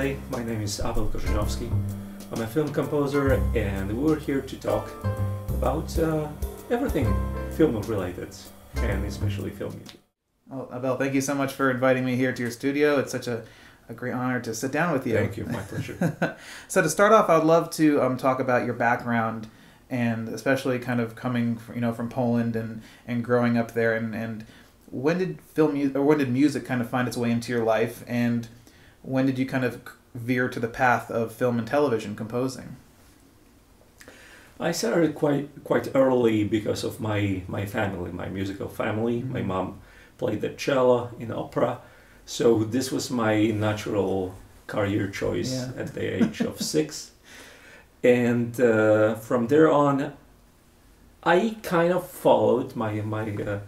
My name is Abel Korzeniowski. I'm a film composer, and we're here to talk about uh, everything film related, and especially film music. Well, Abel, thank you so much for inviting me here to your studio. It's such a, a great honor to sit down with you. Thank you, my pleasure. so to start off, I would love to um, talk about your background and especially kind of coming from, you know from Poland and, and growing up there and, and when did film or when did music kind of find its way into your life and when did you kind of veer to the path of film and television composing? I started quite quite early because of my my family, my musical family. Mhm. My mom played the cello in opera, so this was my natural career choice Yeah. at the age of six. And uh, from there on, I kind of followed my my uh,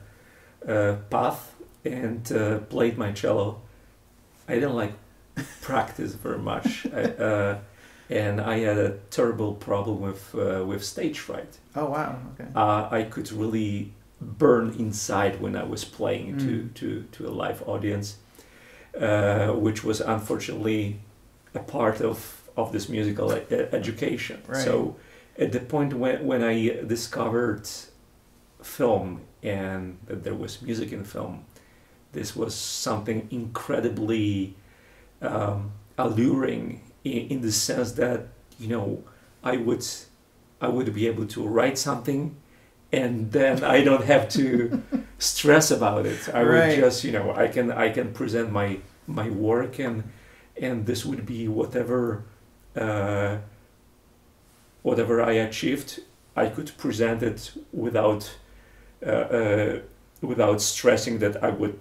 uh, path and uh, played my cello. I didn't like practice very much. I, uh, and I had a terrible problem with uh, with stage fright. Oh wow, okay. Uh, I could really burn inside when I was playing to, Mm. to, to a live audience, uh, which was unfortunately a part of, of this musical e- education. Right. So at the point when, when I discovered film and that there was music in film, this was something incredibly um, alluring in, in the sense that you know I would I would be able to write something and then I don't have to stress about it. I Right. would just you know I can I can present my my work and and this would be whatever uh, whatever I achieved I could present it without uh, uh, without stressing that I would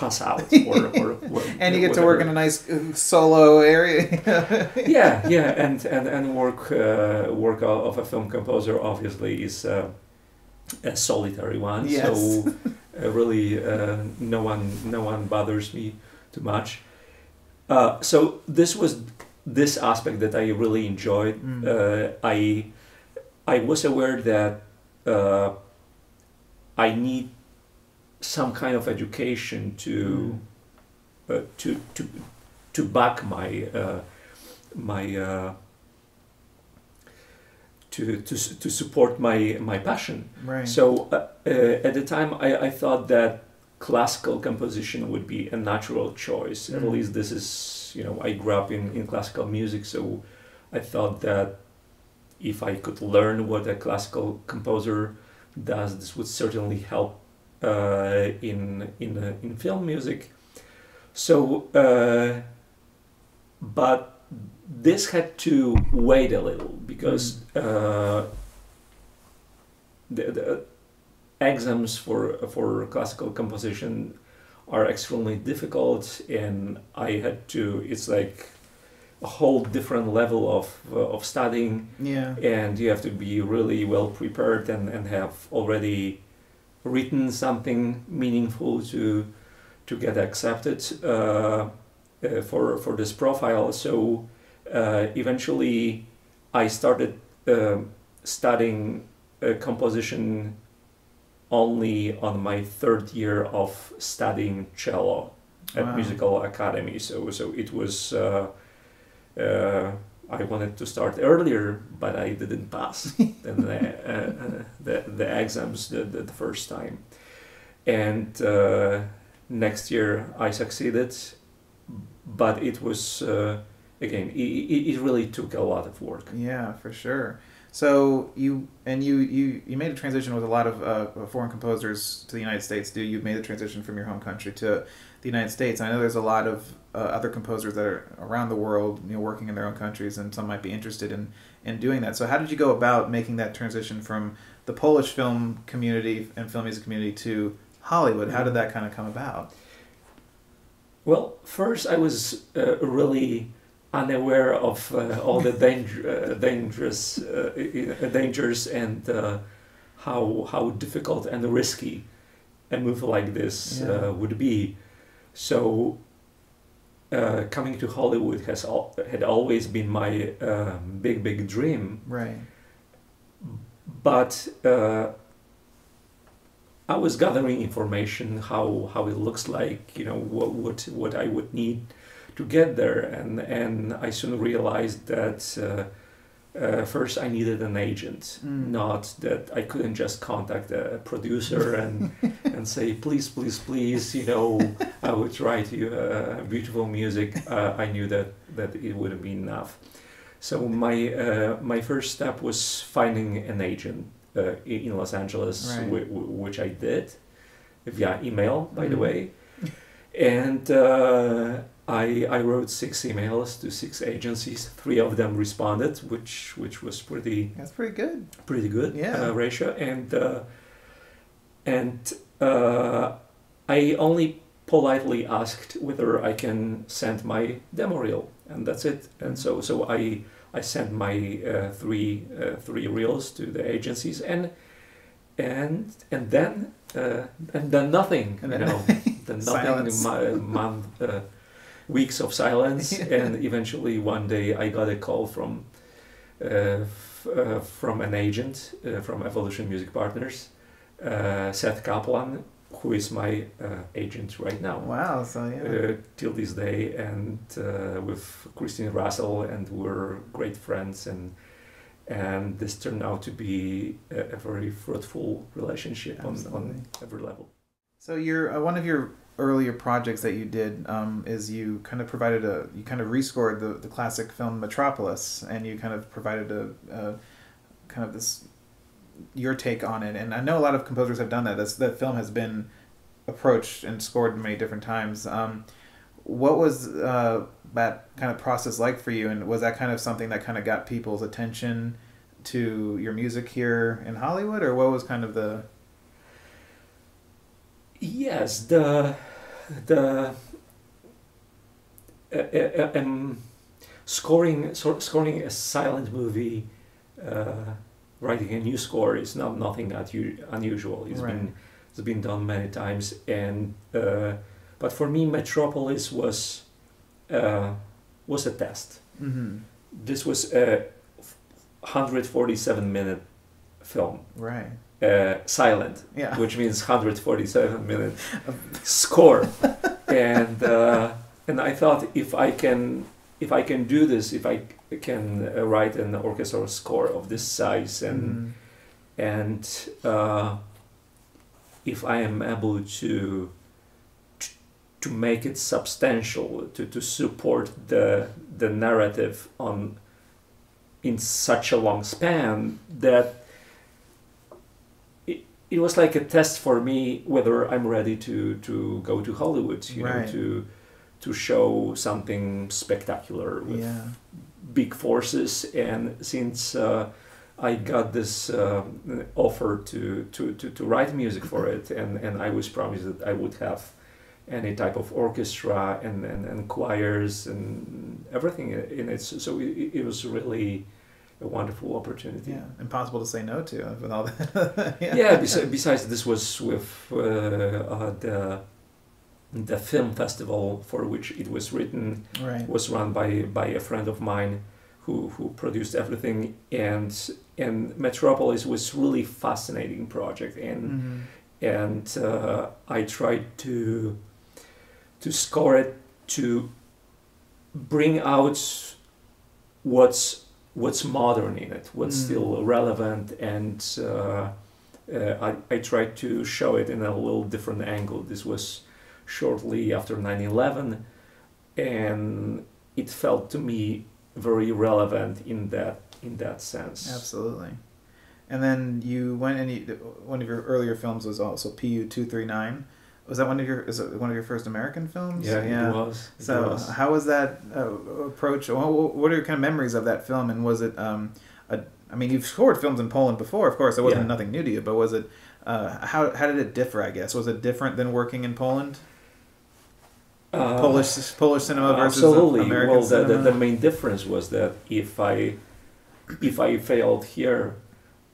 pass out or, or, or And you get to work in a nice uh, solo area. yeah yeah and and, and work uh, work of a film composer obviously is uh, a solitary one Yes. so uh, really uh, no one no one bothers me too much uh, so this was this aspect that I really enjoyed Mm. uh, I I was aware that uh, I need some kind of education to uh, to to to back my uh, my uh, to to to support my my passion. right. So uh, uh, at the time, I, I thought that classical composition would be a natural choice. At Mm. least this is you know I grew up in in classical music, so I thought that if I could learn what a classical composer does, this would certainly help uh, in in uh, in film music. So, uh, but this had to wait a little because uh, the, the exams for for classical composition are extremely difficult, and I had to. It's like a whole different level of of studying yeah. and you have to be really well prepared and, and have already written something meaningful to to get accepted uh, uh, for for this profile. So uh, eventually, I started um studying uh, composition only on my third year of studying cello at Wow. musical academy. So so it was. Uh, uh, I wanted to start earlier, but I didn't pass the, uh, uh, the the exams the, the, the first time. And uh, next year I succeeded, but it was uh, again it it really took a lot of work. Yeah, for sure. So you and you you you made a transition with a lot of uh, foreign composers to the United States. Do you made the transition from your home country to the United States? I know there's a lot of uh, other composers that are around the world, you know, working in their own countries, and some might be interested in in doing that. So how did you go about making that transition from the Polish film community and film music community to Hollywood? How did that kind of come about? Well, first I was uh, really unaware of uh, all the danger, uh, dangerous uh, i- dangers and uh, how how difficult and risky a move like this Yeah. uh, would be. So uh, coming to Hollywood has al- had always been my big big dream, Right. but uh, I was gathering information how how it looks like, you know, what what what I would need to get there, and and I soon realized that. Uh, uh, first, I needed an agent, Mm. not that I couldn't just contact a producer and and say, please, please, please, you know, I would write you uh, beautiful music. Uh, I knew that that it wouldn't be enough. So my uh, my first step was finding an agent uh, in Los Angeles, Right. whi- whi- which I did via email, by the Mhm. way. And uh, I I wrote six emails to six agencies. Three of them responded, which which was pretty That's pretty good. pretty good Yeah. uh, ratio and uh, and uh, I only politely asked whether I can send my demo reel and that's it and so so I I sent my uh, three uh, three reels to the agencies and and and then uh, and then nothing And you know then nothing my month uh, weeks of silence and eventually one day I got a call from uh, f- uh, from an agent uh, from Evolution Music Partners, uh, Seth Kaplan, who is my uh, agent right now. Wow. So yeah. Uh, till this day, and uh, with Christine Russell, and we're great friends, and and this turned out to be a, a very fruitful relationship on, on every level. So your uh, one of your earlier projects that you did um, is you kind of provided a you kind of rescored the, the classic film Metropolis and you kind of provided a, a kind of this your take on it. And I know a lot of composers have done that. That's, that film has been approached and scored many different times. Um, what was uh, that kind of process like for you? And was that kind of something that kind of got people's attention to your music here in Hollywood or what was kind of the Yes, the the uh, uh, um, scoring so, scoring a silent movie, uh, writing a new score is not nothing unu- unusual. It's Right. been it's been done many times, and uh, but for me, Metropolis was uh, was a test. mm-hmm. This was a 147 minute film, right uh, silent yeah. which means 147 million score. And uh, and I thought if I can if I can do this if I can uh, write an orchestral score of this size and Mhm. and uh, if I am able to to make it substantial to, to support the the narrative on in such a long span that it, was like a test for me whether I'm ready to to go to Hollywood you Right. know to to show something spectacular with yeah. big forces. And since uh, I got this uh, offer to, to, to, to write music for it and, and I was promised that I would have any type of orchestra and, and, and choirs and everything in it. So it, it was really a wonderful opportunity. Yeah impossible to say no to with all that. Yeah, yeah, besi- besides this was with uh, uh, the the film festival for which it was written. Right. Was run by by a friend of mine who who produced everything and and Metropolis was really fascinating project and Mhm. and uh, I tried to to score it to bring out what's what's modern in it what's Mm. still relevant and uh, uh, I, I tried to show it in a little different angle. This was shortly after 9-11 and it felt to me very relevant in that in that sense. Absolutely. And then you went and you, one of your earlier films was also pu 239 was that one of your is it one of your first american films? Yeah, it was. It so was. how was that uh, approach? Wha- wha- what are your kind of memories of that film? And was it um a, i mean you've scored films in poland before of course it wasn't Yeah. nothing new to you but was it uh, how, how did it differ i guess? Was it different than working in poland? Uh, Polish Polish cinema versus absolutely. American well the, cinema. the, the main difference was that if i if i failed here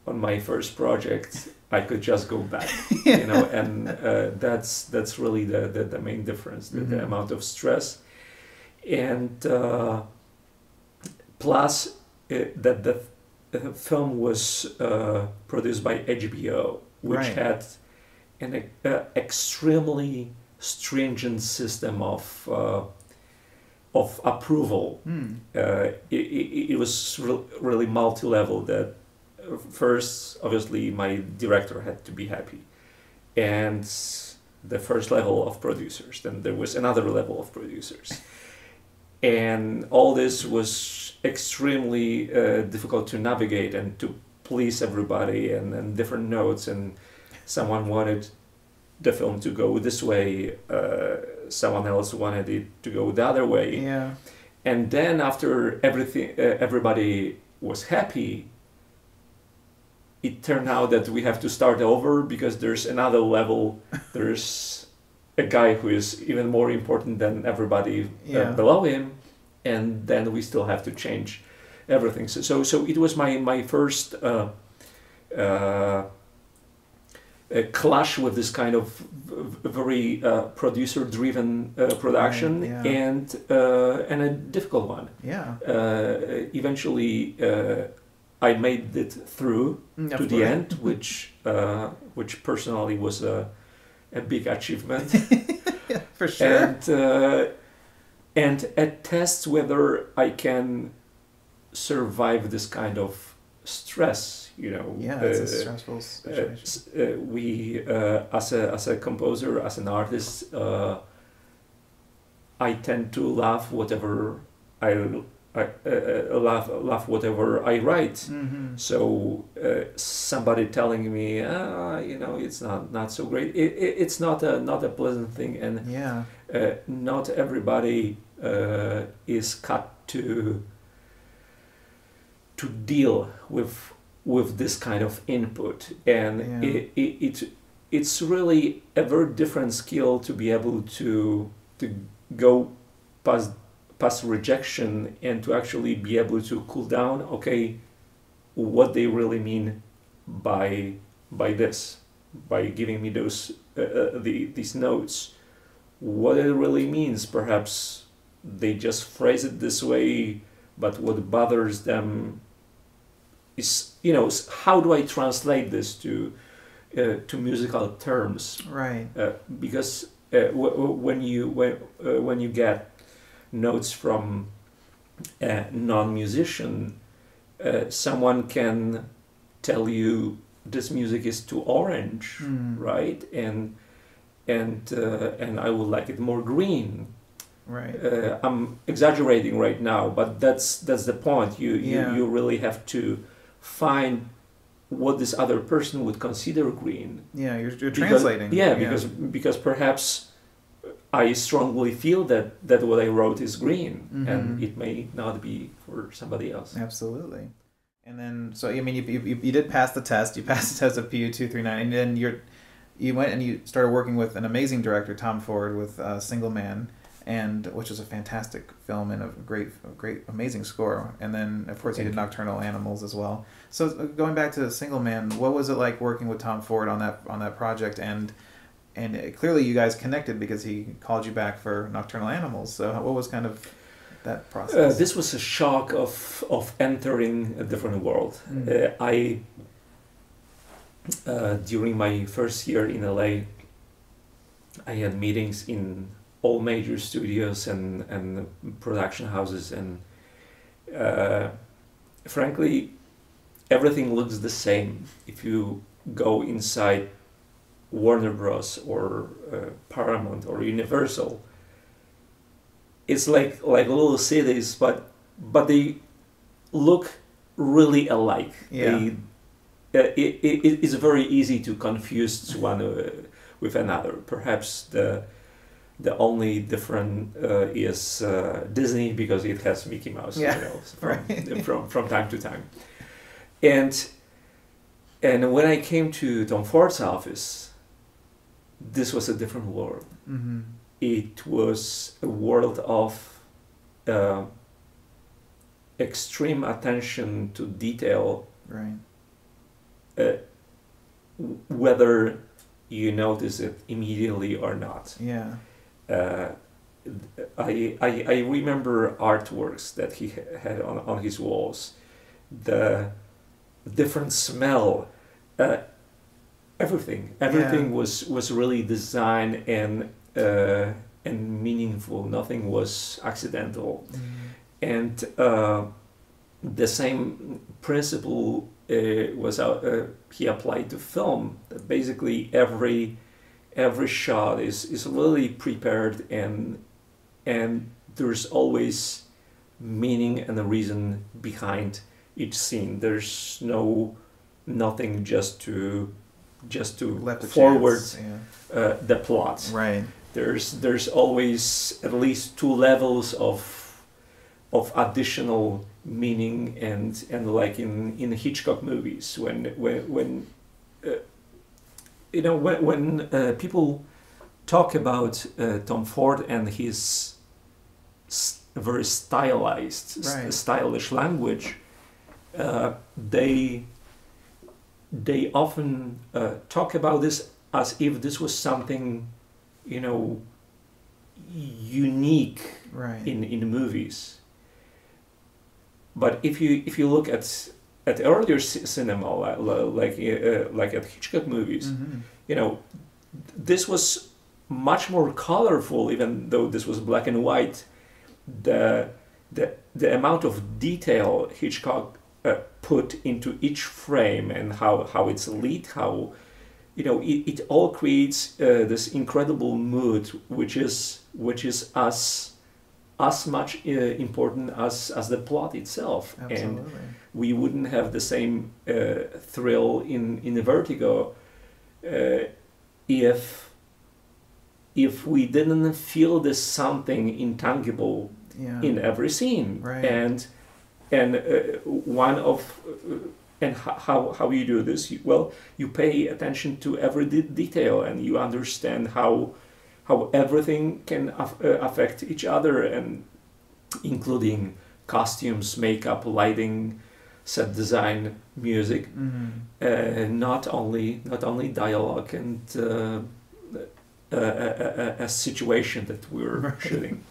on my first project i could just go back you know and uh, that's that's really the, the, the main difference the, the Mhm. amount of stress and uh, plus uh, that the film was uh, produced by hbo which Right. had an uh, extremely stringent system of uh, of approval. Uh, it, it, it was re- really multi-level. That first, obviously, my director had to be happy, and the first level of producers. Then there was another level of producers, and all this was extremely uh, difficult to navigate and to please everybody and, and different notes and someone wanted the film to go this way uh, someone else wanted it to go the other way Yeah. and then after everything uh, everybody was happy it turned out that we have to start over because there's another level there's a guy who is even more important than everybody Yeah. uh, below him and then we still have to change everything so so, so it was my my first uh, uh, a clash with this kind of very uh, producer driven uh, production Right, yeah. and uh, and a difficult one Yeah. uh, eventually uh, I made it through Mm, to the end, which uh, which personally was a a big achievement, yeah, for sure. and uh, and it tests whether I can survive this kind of stress. You know, yeah, it's a Uh, stressful uh, situation. uh, we uh, as a as a composer as an artist uh, I tend to laugh whatever I I uh, uh, laugh laugh whatever I write hmm so uh, somebody telling me ah you know it's not not so great it, it, it's not a not a pleasant thing and Yeah. uh, not everybody uh, is cut to to deal with with this kind of input and Yeah. it, it, it it's really a very different skill to be able to to go past past rejection and to actually be able to cool down okay what they really mean by by this by giving me those uh, uh, the these notes what it really means perhaps they just phrase it this way but what bothers them is you know how do i translate this to uh, to musical terms Right. uh, because uh, w- w- when you when uh, when you get notes from a non-musician, uh, someone can tell you this music is too orange, Mm. right? And and uh, and I would like it more green. Right. Uh, I'm exaggerating right now, but that's that's the point. You Yeah. you, you really have to find what this other person would consider green Yeah, you're, you're because- translating. Yeah, because because perhaps I strongly feel that that what I wrote is green, and Mhm. it may not be for somebody else. Absolutely. And then, so I mean, you, you, you did pass the test. You passed the test of PU two three nine, and then you're you went and you started working with an amazing director, Tom Ford, with uh, Single Man, and which is a fantastic film and a great, a great, amazing score. And then, of course, you Thank did. Nocturnal Animals as well. So uh, going back to Single Man, what was it like working with Tom Ford on that on that project? And and uh, clearly, you guys connected because he called you back for Nocturnal Animals. So what was kind of that Uh, process? this was a shock of of entering a different world. Mm. Uh, I uh, during my first year in LA, I had meetings in all major studios and and production houses, and uh, frankly, everything looks the same if you go inside Warner Bros. or uh, Paramount or Universal. It's like like little cities, but but they look really alike. Yeah. They, uh, it, it, it's very easy to confuse one uh, with another. Perhaps the the only different uh, is uh, Disney because it has Mickey Mouse, Yeah, you know, from, right. from from time to time. And and when I came to Tom Ford's office, this was a different world. mm-hmm. It was a world of uh, extreme attention to detail Right. uh, whether you notice it immediately or not. Yeah. Uh, I, I, I remember artworks that he had on, on his walls, the different smell, uh, everything. Everything was, was really designed and uh, and meaningful. Nothing was accidental, and uh, the same principle uh, was uh, he applied to film. That basically every every shot is is really prepared and and there's always meaning and a reason behind each scene. There's no nothing just to just to Left forward yeah. uh, the plot. Right. There's there's always at least two levels of of additional meaning and and like in in Hitchcock movies when when when uh, you know when when uh, people talk about uh, Tom Ford and his s- very stylized, Right. stylish language, uh, they they often uh, talk about this as if this was something, you know, unique Right. in in movies. But if you if you look at at earlier ci- cinema, li- li- like uh, like at Hitchcock movies, Mhm. you know, this was much more colorful, even though this was black and white. The the the amount of detail Hitchcock uh, put into each frame and how how it's lit, how you know it, it all creates uh, this incredible mood, which is which is as as much uh, important as as the plot itself, and Absolutely. we wouldn't have the same uh, thrill in in Vertigo uh, if if we didn't feel this something intangible Yeah. in every scene Right. and and uh, one of uh, and how how you do this you, well you pay attention to every de- detail and you understand how how everything can af- uh, affect each other and including costumes makeup lighting set design music Mhm. uh, not only not only dialogue and uh, a, a, a, a situation that we're Right. shooting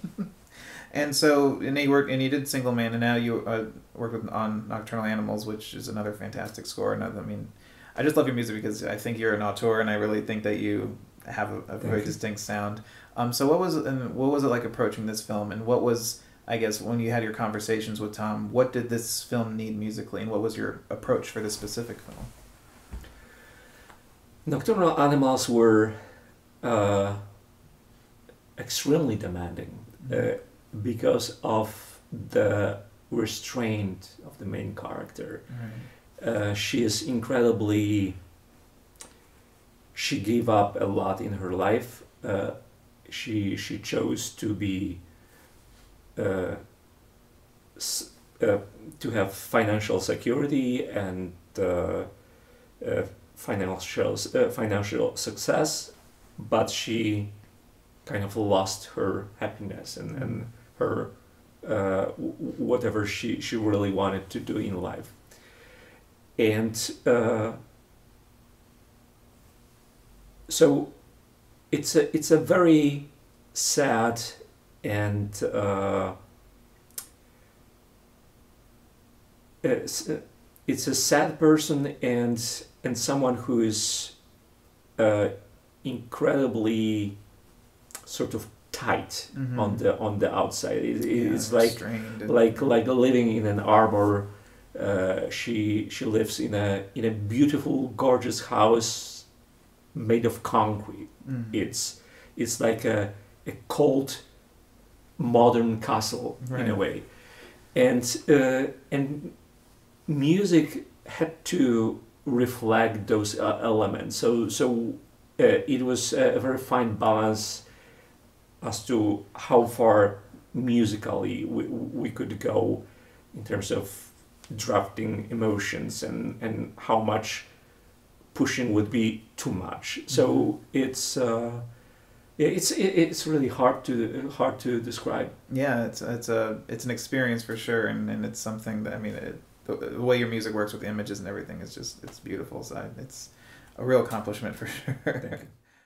And so, and you worked, and you did Single Man, and now you uh, work with, on Nocturnal Animals, which is another fantastic score. And I, mean, I just love your music because I think you're an auteur, and I really think that you have a, a very you. distinct sound. Um, so what was and what was it like approaching this film, and what was I guess when you had your conversations with Tom, what did this film need musically, and what was your approach for this specific film? Nocturnal animals were uh, extremely demanding uh, because of the restraint of the main character. Right. Uh, she is incredibly. She gave up a lot in her life. Uh, she she chose to be. Uh, s- uh, to have financial security and uh, uh, financial uh, financial success, but she kind of lost her happiness and, and her uh, whatever she, she really wanted to do in life. And uh, so it's a it's a very sad and uh, it's, it's a sad person and and someone who is uh, incredibly sort of tight Mhm. on the on the outside. It, Yeah, it's like like like living in an arbor. Uh, she she lives in a in a beautiful, gorgeous house made of concrete. Mhm. It's it's like a a cold, modern castle in a way, and uh, and music had to reflect those uh, elements. So so uh, it was a very fine balance as to how far musically we, we could go in terms of drafting emotions and, and how much pushing would be too much. So Mhm. it's uh, it's it, it's really hard to hard to describe. Yeah, it's it's a it's an experience for sure, and, and it's something that I mean, it, the, the way your music works with images and everything is just it's beautiful. So it's a real accomplishment for sure.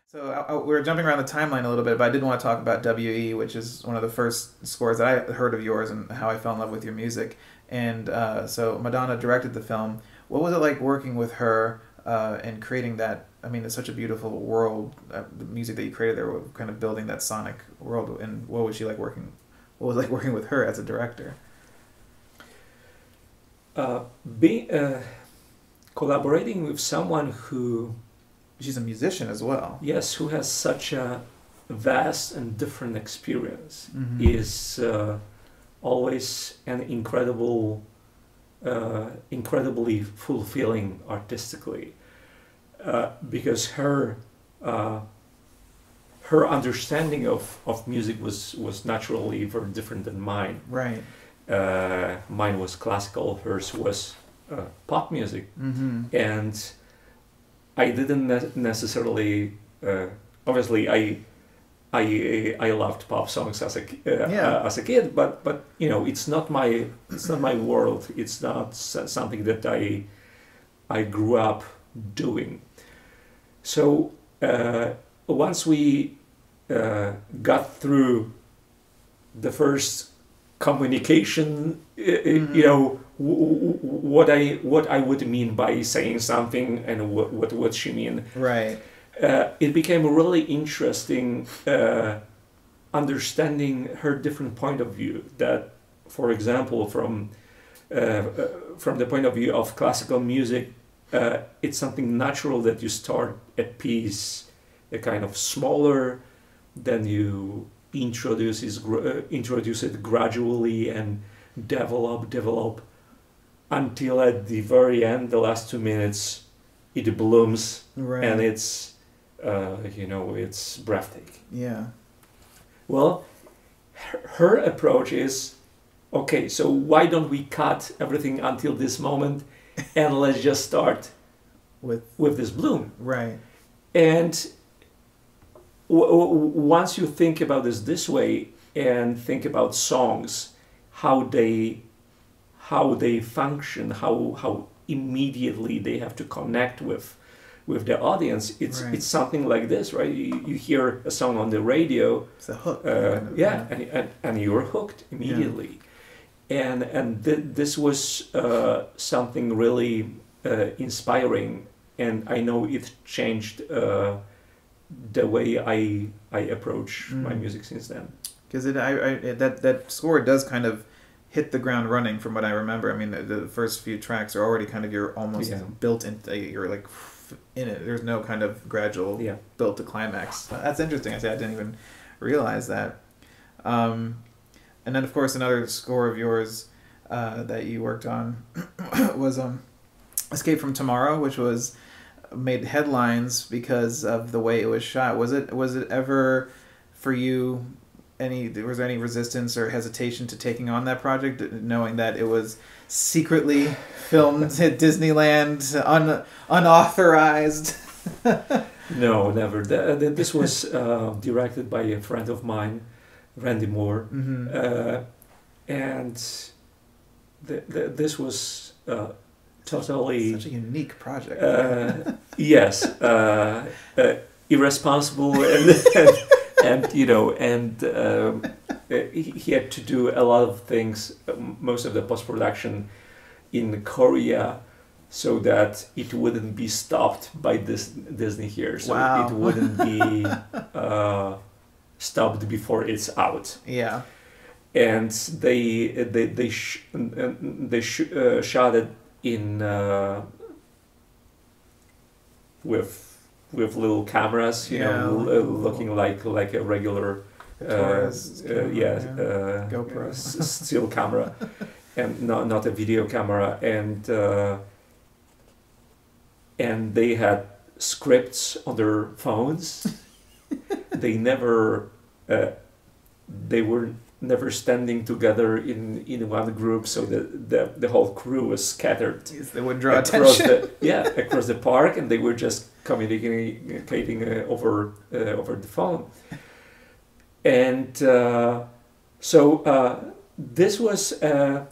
So I, I, we're jumping around the timeline a little bit, but I did want to talk about WE, which is one of the first scores that I heard of yours and how I fell in love with your music. And uh, so Madonna directed the film. What was it like working with her? uh, and creating that. I mean, it's such a beautiful world. Uh, the music that you created there, kind of building that sonic world. And what was she like working? What was like working with her as a director? Uh, being uh, collaborating with someone who she's a musician as well. Yes, who has such a vast and different experience Mhm. is uh, always an incredible, uh, incredibly fulfilling artistically, uh, because her uh, her understanding of, of music was was naturally very different than mine. Right. Uh, mine was classical, hers was uh, pop music Mm-hmm. and I didn't ne- necessarily. Uh, obviously, I, I, I loved pop songs as a uh, Yeah. uh, as a kid, but but you know, it's not my it's not my world. It's not something that I, I grew up doing. So uh, once we uh, got through the first communication, uh, Mhm. you know, w- w- what I what I would mean by saying something and what what would she mean. Right. Uh, it became really interesting uh, understanding her different point of view. That, for example, from uh, uh, from the point of view of classical music, uh, it's something natural that you start a piece, a kind of smaller, then you introduce is uh, introduce it gradually and develop develop until at the very end, the last two minutes, it blooms Right. and it's uh, you know it's breathtaking. yeah. Well, her, her approach is okay. So why don't we cut everything until this moment, and let's just start With with this bloom. right. And w- w- once you think about this this way and think about songs, how they how they function, how how immediately they have to connect with with the audience, it's Right. it's something like this, right? You, you hear a song on the radio, It's a hook. uh, kind of, yeah, and, and and you're hooked immediately, and and th- this was uh, something really uh, inspiring, and I know it changed uh, the way I I approach my Mm. music since then. because it, I, I that that score does kind of hit the ground running from what I remember. I mean, the, the first few tracks are already kind of you're almost Yeah. built in. You're like in it. There's no kind of gradual Yeah, built to climax. That's interesting. I say I didn't even realize that. Um, and then of course another score of yours uh, that you worked on was um, Escape from Tomorrow, which was made headlines because of the way it was shot. Was it was it ever for you any was there any resistance or hesitation to taking on that project knowing that it was secretly filmed at Disneyland un, unauthorized no, never. Th- th- this was uh, directed by a friend of mine, Randy Moore. hmm uh, and th- th- this was uh, totally such a unique project uh, yes uh, uh, irresponsible and, and you know and um, uh, he, he had to do a lot of things most of the post production in Korea so that it wouldn't be stopped by this Disney here. So Wow. it wouldn't be uh, stopped before it's out. Yeah. And they they they sh- they sh- uh, shot it in uh, with with little cameras, you Yeah, know, like looking like like a regular uh, Torres uh, camera, yeah, uh, GoPro. still camera, and not not a video camera, and uh, and they had scripts on their phones. they never uh, they were never standing together in in one group, so the the, the whole crew was scattered Yes, they would draw across attention the yeah across the park, and they were just communicating uh, over uh, over the phone. And uh, so uh, this was uh,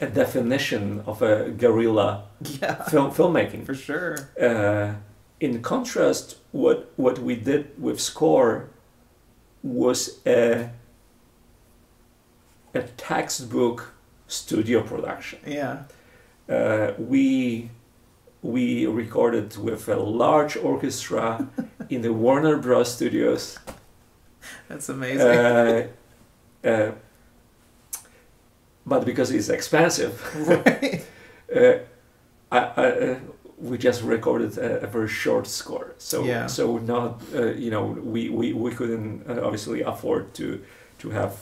a definition of a guerrilla yeah film filmmaking. for sure Uh, in contrast, what what we did with score was a a textbook studio production. yeah Uh, we we recorded with a large orchestra in the Warner Bros. Studios. That's amazing. Uh, uh, but because it's expensive, right. uh, I, I, uh, we just recorded a, a very short score. So Yeah. so not uh, you know we, we, we couldn't uh, obviously afford to to have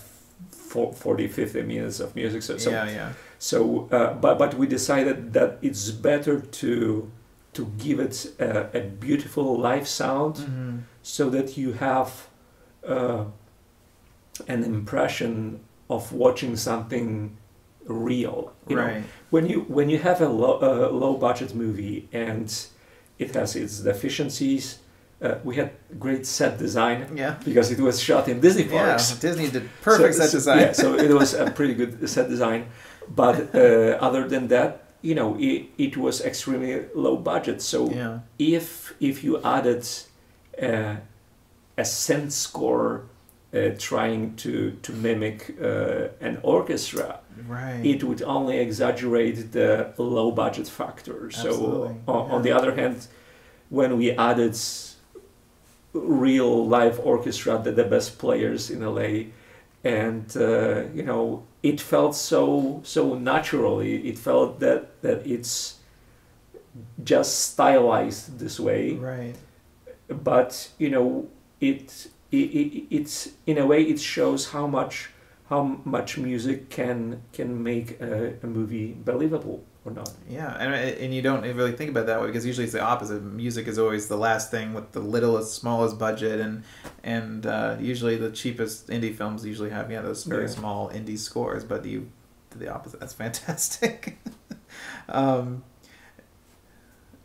40 50 minutes of music. So so yeah, yeah. so uh, but but we decided that it's better to to give it a, a beautiful live sound hmm so that you have uh, an impression of watching something real. You know, Right. when you when you have a low, uh, low budget movie and it has its deficiencies, uh, we had great set design Yeah. because it was shot in Disney Yeah. parks. Disney did perfect So- set so- design. Yeah, so it was a pretty good set design, but uh, other than that, you know, it, it was extremely low budget. So yeah. if if you added uh, a synth score uh, trying to to mimic uh, an orchestra, Right. it would only exaggerate the low budget factor. So Absolutely, on, on the other hand, when we added real live orchestra, the, the best players in LA, and uh, you know, it felt so so naturally. It felt that that it's just stylized this way right. but you know it, it, it it's in a way it shows how much how much music can can make a, a movie believable or not Yeah, and and you don't really think about that way because usually it's the opposite. Music is always the last thing with the littlest, smallest budget, and and uh, usually the cheapest indie films usually have yeah those very Yeah. small indie scores. But you did the opposite. That's fantastic. um,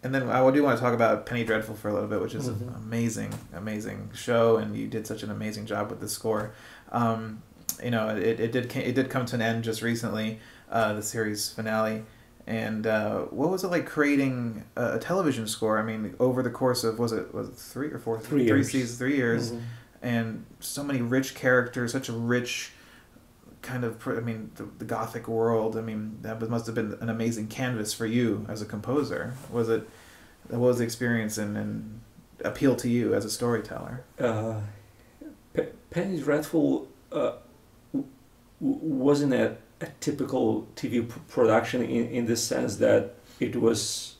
and then I do want to talk about Penny Dreadful for a little bit, which is Mhm. an amazing, amazing show, and you did such an amazing job with the score. Um, you know, it, it did it did come to an end just recently, uh, the series finale. And uh, what was it like creating a, a television score? I mean, over the course of was it was it three or four Three three seasons, three years, Mhm. and so many rich characters, such a rich kind of. I mean, the, the gothic world. I mean, that must have been an amazing canvas for you as a composer. Was it? What was the experience and, and appeal to you as a storyteller? uh, Pe- Penny Dreadful uh, w- wasn't a, a typical TV production in, in the sense that it was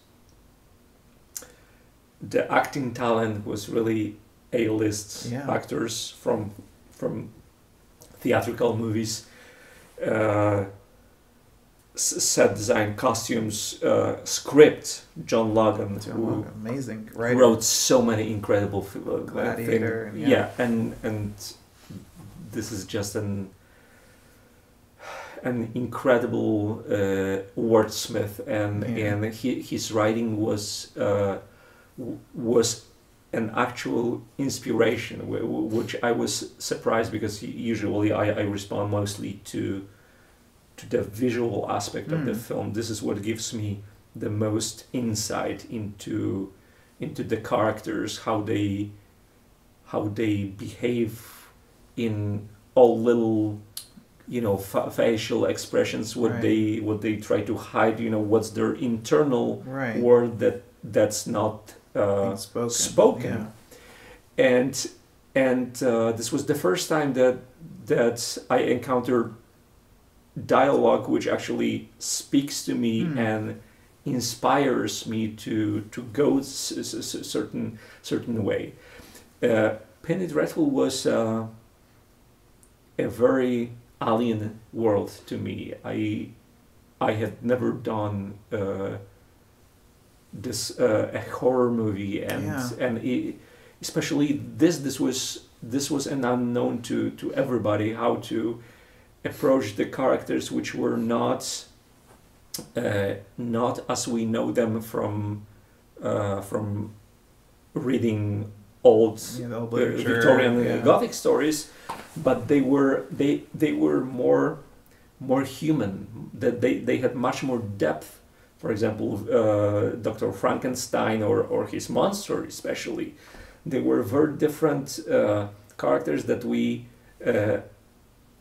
the acting talent was really A-list Yeah. actors from from theatrical movies. Uh, set design, costumes, uh, script. John Logan, who amazing, right? wrote so many incredible uh, Gladiator, thing- and yeah. yeah. and and this is just an an incredible uh, wordsmith and Yeah. and he, his writing was uh, was an actual inspiration wh- wh- which I was surprised because usually I, I respond mostly to to the visual aspect of the Mm. film this is what gives me the most insight into into the characters how they how they behave in all little you know fa- facial expressions what Right. they what they try to hide you know what's their internal right. world that that's not uh, spoken. spoken. Yeah. and and uh, this was the first time that that I encountered dialogue which actually speaks to me Hmm. and inspires me to to go certain certain way. Uh, Penny Dreadful was uh, a very alien world to me. I I had never done uh, this uh, a horror movie and Yeah. and it, especially this this was this was an unknown to to everybody how to approach the characters which were not uh, not as we know them from uh, from reading old Yeah, old uh, literature, Victorian uh, yeah. Gothic stories, but they were they they were more more human. That they, they had much more depth. For example, uh, Doctor Frankenstein or or his monster, especially, they were very different uh, characters that we. Uh,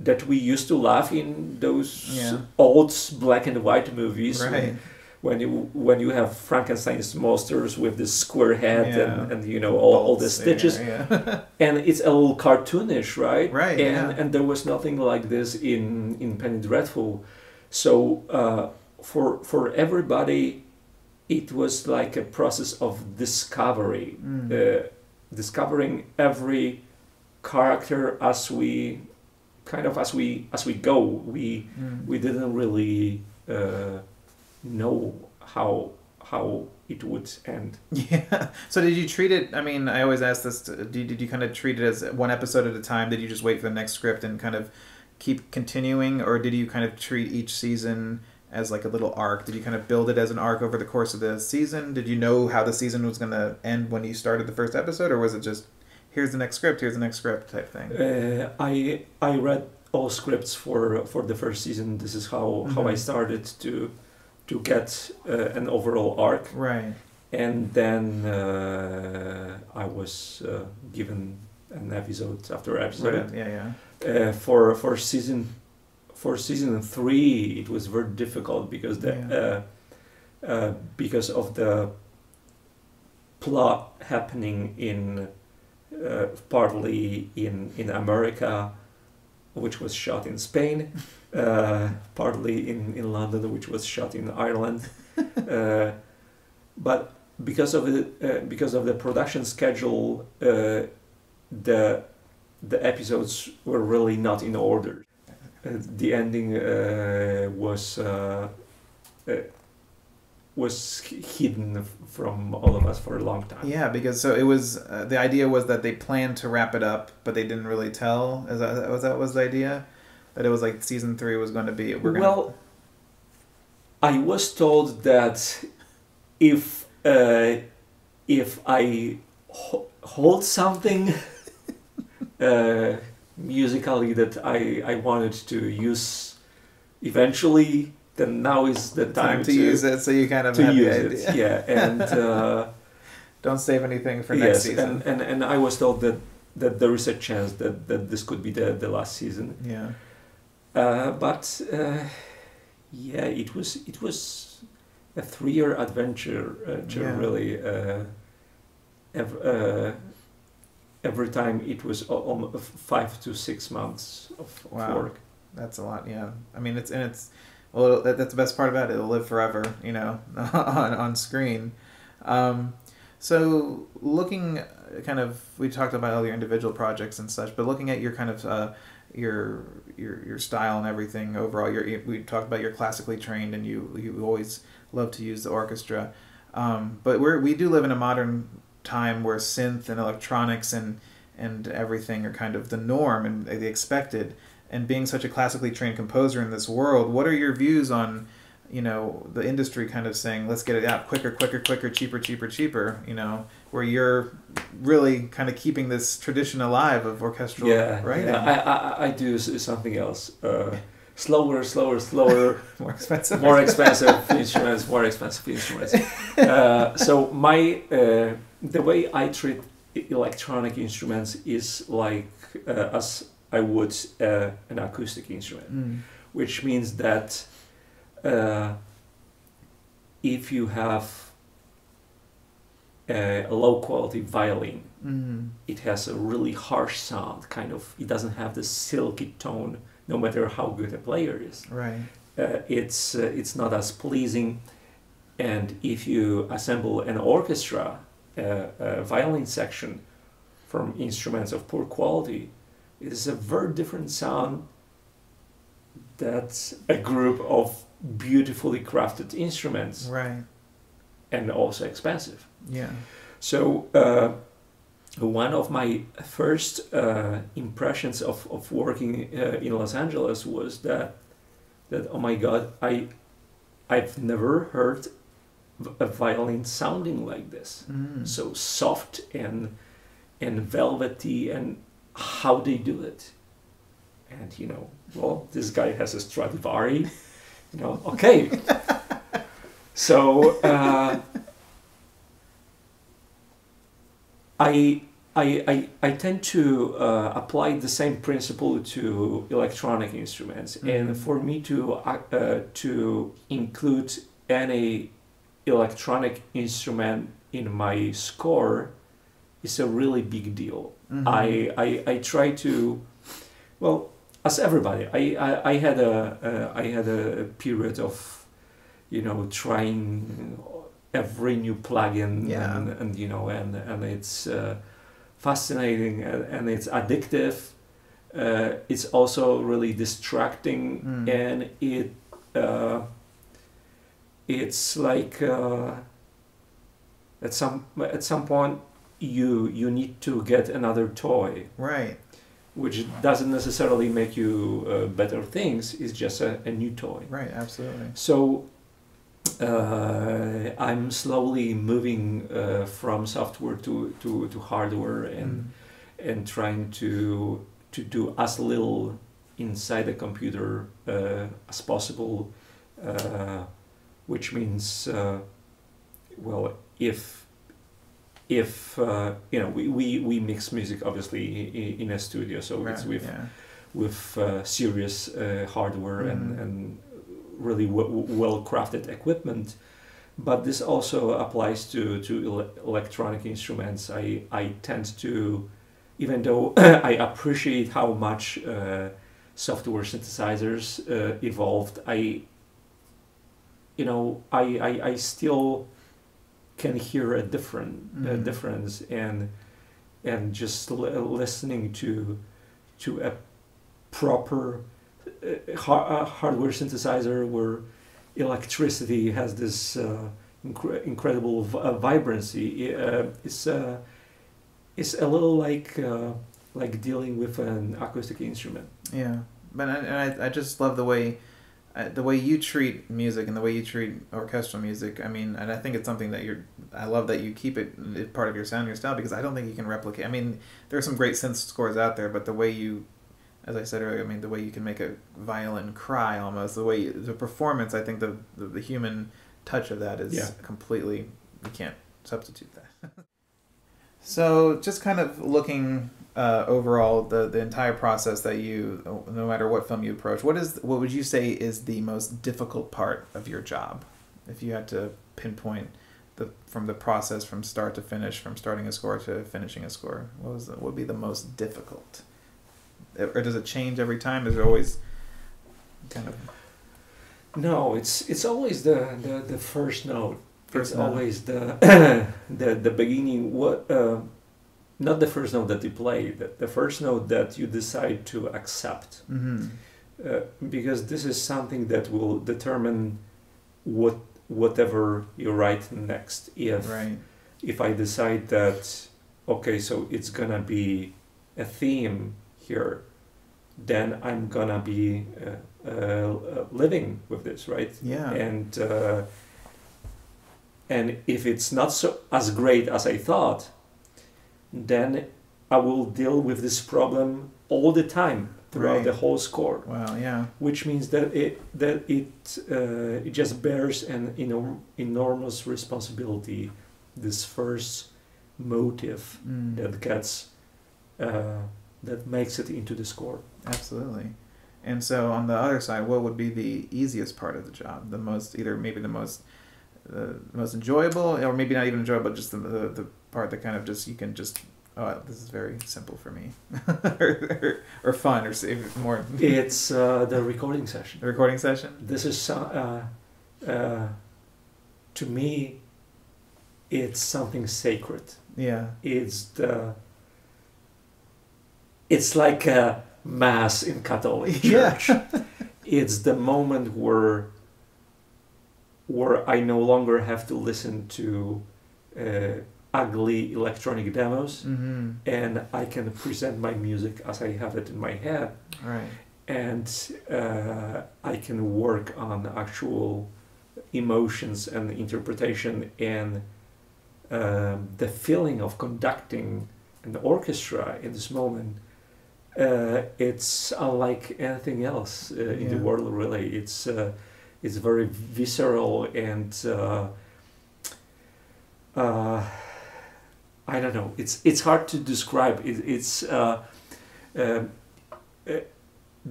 that we used to laugh in those Yeah. old black and white movies Right. When you when you have Frankenstein's monsters with the square head Yeah. and, and you know all, all the stitches Yeah, yeah. and it's a little cartoonish, right? Right, And and there was nothing like this in in Penny Dreadful, so uh, for for everybody, it was like a process of discovery, Mm. uh, discovering every character as we kind of as we as we go. We Mm. we didn't really uh, know how how it would end. Yeah. So did you treat it? I mean, I always ask this. To, did, did you kind of treat it as one episode at a time? Did you just wait for the next script and kind of keep continuing, or did you kind of treat each season as like a little arc? Did you kind of build it as an arc over the course of the season? Did you know how the season was going to end when you started the first episode, or was it just here's the next script, here's the next script type thing? Uh, I I read all scripts for for the first season. This is how how I Mhm. started to to get uh, an overall arc, Right. and then uh, I was uh, given an episode after episode. Right. Yeah. Yeah. Uh, for for season for season three, it was very difficult because the Yeah. uh, uh, because of the plot happening in uh, partly in in America, which was shot in Spain, uh, partly in in London, which was shot in Ireland, uh, but because of the uh, because of the production schedule, uh, the the episodes were really not in order. Uh, the ending uh, was uh, uh, was hidden from all of us for a long time. Yeah, because so it was uh, the idea was that they planned to wrap it up, but they didn't really tell. Is that was that was the idea? That it was like season three was going to be. We're gonna, Well, I was told that if uh, if I ho- hold something uh, musically that I, I wanted to use eventually, then now is the time, time to, use it, so you kind of to have use it. Yeah, and uh, Don't save anything for next yes, season. and, and and I was told that that there is a chance that, that this could be the, the last season. yeah. Uh, but uh, yeah, it was it was a three-year adventure uh, Yeah. really. Uh, ev- uh, every time it was almost five to six months of, of Wow. work. That's a lot. Yeah. I mean, it's and it's well. That, that's the best part about it. It'll live forever. You know, on on screen. Um, so looking, kind of, we talked about all your individual projects and such, but looking at your kind of uh, your your your style and everything overall. Your we talked about you're classically trained and you you always love to use the orchestra. Um, but we're we do live in a modern time where synth and electronics and and everything are kind of the norm and the expected and being such a classically trained composer in this world, what are your views on, you know, the industry kind of saying, let's get it out quicker, quicker, quicker, cheaper, cheaper, cheaper, you know, where you're really kind of keeping this tradition alive of orchestral Yeah, writing. yeah. I, I I do something else. Uh, slower, slower, slower. More expensive. more expensive instruments, more expensive instruments. Uh, so my uh, the way I treat electronic instruments is like uh, as I would uh, an acoustic instrument, Mm. which means that uh, if you have a, a low quality violin, Mm. it has a really harsh sound. Kind of, it doesn't have the silky tone, no matter how good a player is Right. uh, it's uh, it's not as pleasing. And if you assemble an orchestra, uh, a violin section from instruments of poor quality, it is a very different sound. That's a group of beautifully crafted instruments Right. and also expensive. Yeah. So uh, one of my first uh, impressions of, of working uh, in Los Angeles was that that oh my god I I've never heard a violin sounding like this Mm. so soft and and velvety and how they do it and you know well this guy has a Stradivari you know okay so uh, I, I, I, I tend to uh, apply the same principle to electronic instruments, Mhm. and for me to uh, to include any electronic instrument in my score is a really big deal. Mhm. I, I I try to, well, as everybody, I, I, I had a uh, I had a period of, you know, trying every new plugin Yeah. and, and you know and and it's uh, fascinating and, and it's addictive. Uh, it's also really distracting Mm. and it uh, it's like uh, at some at some point you you need to get another toy Right. Which doesn't necessarily make you uh, better things it's just a, a new toy Right. Absolutely. so uh, i'm slowly moving uh, from software to, to, to hardware and Mm. and trying to to do as little inside the computer uh, as possible, uh, which means, uh, well, if if uh, you know, we, we, we mix music obviously in, in a studio, so it's with yeah. with uh, serious uh, hardware Mhm. and, and really w- well crafted equipment. But this also applies to, to ele- electronic instruments. I, I tend to, even though I appreciate how much uh, software synthesizers uh, evolved, I, you know, I, I, I still can hear a different uh, Mhm. difference and and just li- listening to to a proper uh, ha- uh, hardware synthesizer where electricity has this uh, incre- incredible v- uh, vibrancy uh, is uh, is a little like uh, like dealing with an acoustic instrument. Yeah, but I, and I, I just love the way, uh, the way you treat music and the way you treat orchestral music. I mean, and I think it's something that you're. I love that you keep it part of your sound, your style, because I don't think you can replicate. I mean, there are some great synth scores out there, but the way you, as I said earlier, I mean, the way you can make a violin cry almost, the way you, the performance, I think the, the the human touch of that is Yeah. completely. You can't substitute that. So, just kind of looking uh, overall the the entire process that you, no matter what film you approach, what is what would you say is the most difficult part of your job, if you had to pinpoint the from the process from start to finish, from starting a score to finishing a score, what was the, what would be the most difficult, or does it change every time? Is it always kind of No, it's it's always the the, the first note. First it's note. always the the the beginning. What uh, not the first note that you play. The, the first note that you decide to accept. mm-hmm. uh, because this is something that will determine what whatever you write next if right? if i decide that okay so it's gonna be a theme here then i'm gonna be uh, uh, living with this right Yeah. and uh, and if it's not so as great as I thought, then I will deal with this problem all the time throughout Right. the whole score, Wow. Yeah. which means that it that it uh, it just bears an enorm- enormous responsibility. This first motive Mm. that gets uh, that makes it into the score. Absolutely. And so on the other side, what would be the easiest part of the job? The most, either maybe the most, uh, most enjoyable, or maybe not even enjoyable, just the, the the part that kind of just you can just, oh, this is very simple for me, or, or, or fun, or save more. It's uh, the recording session. the recording session. this is so- uh, uh, to me it's something sacred Yeah. it's the it's like a mass in catholic church Yeah. church it's the moment where where i no longer have to listen to uh, ugly electronic demos Mm-hmm. and i can present my music as i have it in my head Right. and uh, I can work on actual emotions and interpretation and um, the feeling of conducting an orchestra in this moment. Uh, it's unlike anything else uh, in the world. Really, it's uh, it's very visceral and uh, uh, I don't know. It's it's hard to describe. It, it's uh, um, uh,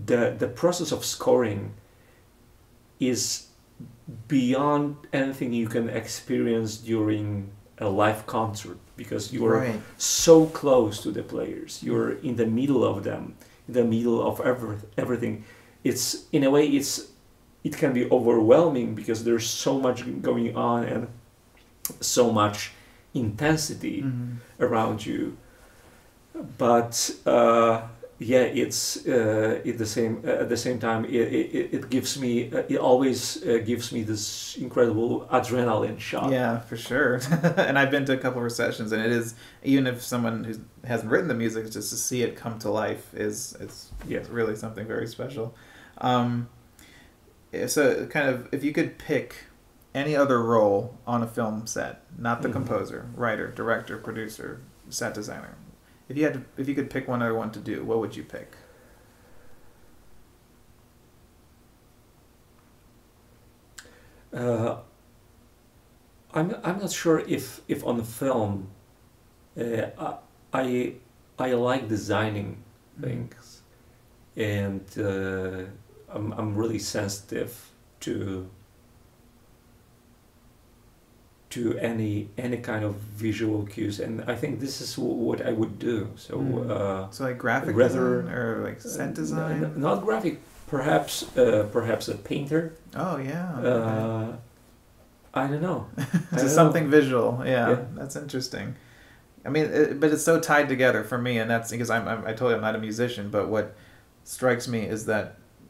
the the process of scoring is beyond anything you can experience during a live concert because you are right. so close to the players. You're in the middle of them, in the middle of every, everything. It's in a way it's it can be overwhelming because there's so much going on and so much intensity Mhm. around you. But uh, yeah, it's uh, at the same uh, at the same time it, it, it gives me uh, it always uh, gives me this incredible adrenaline shot. Yeah, for sure. and I've been to a couple of sessions, and it is even if someone who hasn't written the music, just to see it come to life is it's Yeah. it's really something very special. Um, so, kind of, if you could pick any other role on a film set, not the Mhm. composer, writer, director, producer, set designer, if you had to, if you could pick one other one to do, what would you pick? Uh, I'm I'm not sure if if on the film, uh, I, I I like designing things, and uh, I'm I'm really sensitive to to any any kind of visual cues, and I think this is w- what I would do. So. Mm. Uh, So, like graphic Rather- design or like set uh, design? n- not graphic, perhaps uh, perhaps a painter. oh yeah. okay. Uh, I don't know. I don't something visual. Yeah, Yeah. that's interesting. I mean, it, but it's so tied together for me, and that's because I'm, I'm I told you I'm not a musician, but what strikes me is that,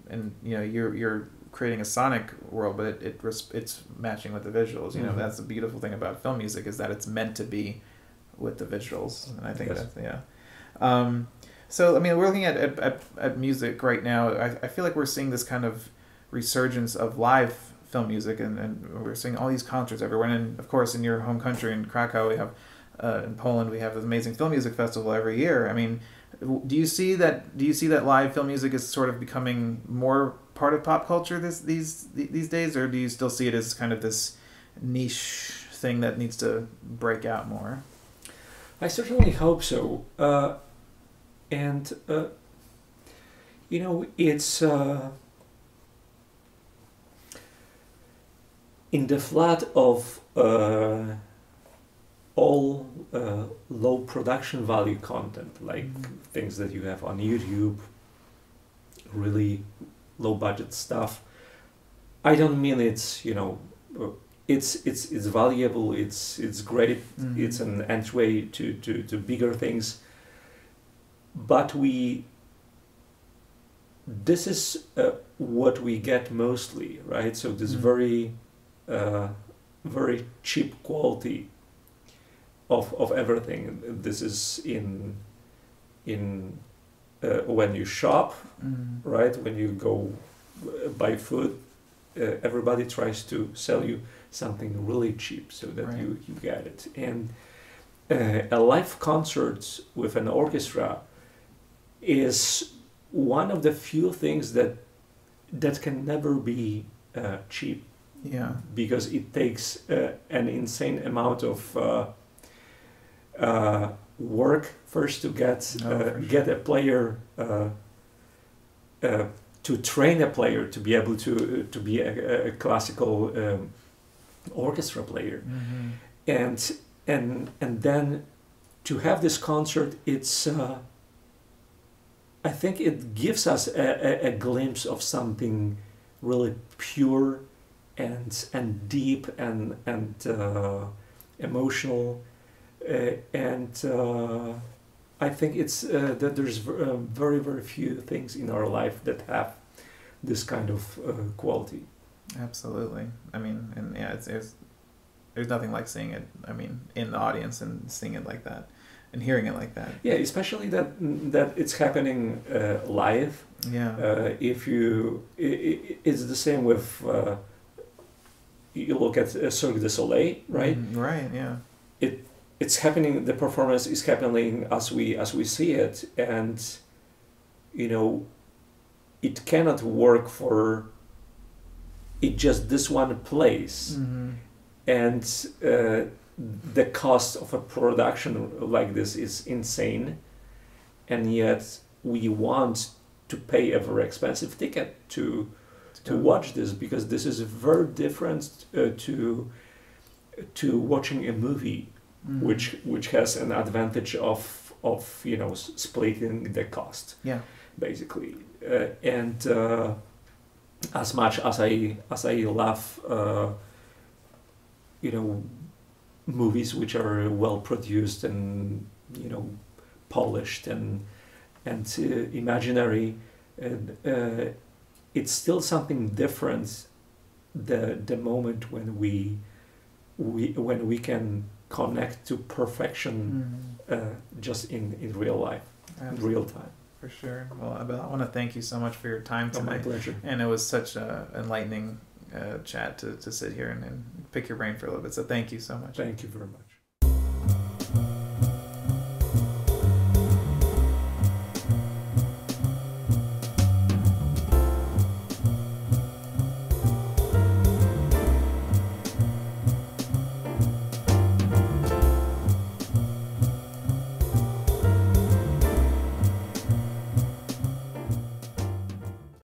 and you know, you're you're creating a sonic world, but it, it res- it's matching with the visuals. You know, Mhm. that's the beautiful thing about film music is that it's meant to be with the visuals, and I think Yes. that's yeah. Um, so I mean, we're looking at, at, at, at music right now. I, I feel like we're seeing this kind of resurgence of live film music, and, and we're seeing all these concerts everywhere. And of course, in your home country, in Krakow, we have uh, in Poland, we have this amazing film music festival every year. I mean, do you see that? Do you see that live film music is sort of becoming more part of pop culture this these these days, or do you still see it as kind of this niche thing that needs to break out more? I certainly hope so. Uh, and uh, you know, it's uh, in the flood of uh, all uh, low production value content, like Mhm. things that you have on YouTube, really low budget stuff. I don't mean it's you know, it's it's it's valuable. It's it's great. Mhm. It's an entry to, to, to bigger things. But we. This is uh, what we get mostly, right? So this Mhm. very, uh, very cheap quality of of everything. This is in in uh, when you shop, Mm. right? When you go uh, buy food, uh, everybody tries to sell you something really cheap so that Right. you, you get it. And uh, a live concert with an orchestra is one of the few things that that can never be uh, cheap Yeah. because it takes uh, an insane amount of uh, uh, work first to get Oh, uh, for get a player uh, uh, to train a player to be able to to be a, a classical um, orchestra player. Hmm and and and then to have this concert it's uh, I think it gives us a, a, a glimpse of something really pure and and deep and and uh, emotional and uh, I think it's uh, that there's v- uh, very very few things in our life that have this kind of uh, quality. Absolutely. I mean, and yeah, it's, it's there's nothing like seeing it. I mean, in the audience and seeing it like that, and hearing it like that. Yeah, especially that that it's happening uh, live. Yeah. Uh, if you, i i it's the same with. Uh, you look at uh, Cirque du Soleil, right? Mhm, Right. Yeah. It's happening. The performance is happening as we as we see it, and you know, it cannot work for. It just this one place, hmm and uh, the cost of a production like this is insane and yet we want to pay a very expensive ticket to to watch this because this is very different uh, to to watching a movie Mhm. which which has an advantage of of you know splitting the cost Yeah. basically uh, and uh, as much as I as I love uh, you know movies which are well produced and you know polished and and uh, imaginary and uh, it's still something different the the moment when we we when we can connect to perfection Mhm. uh, just in in real life in real time For sure. Well, I, I want to thank you so much for your time oh, my tonight. pleasure And it was such an enlightening uh, chat to, to sit here and, and pick your brain for a little bit. So thank you so much. thank you very much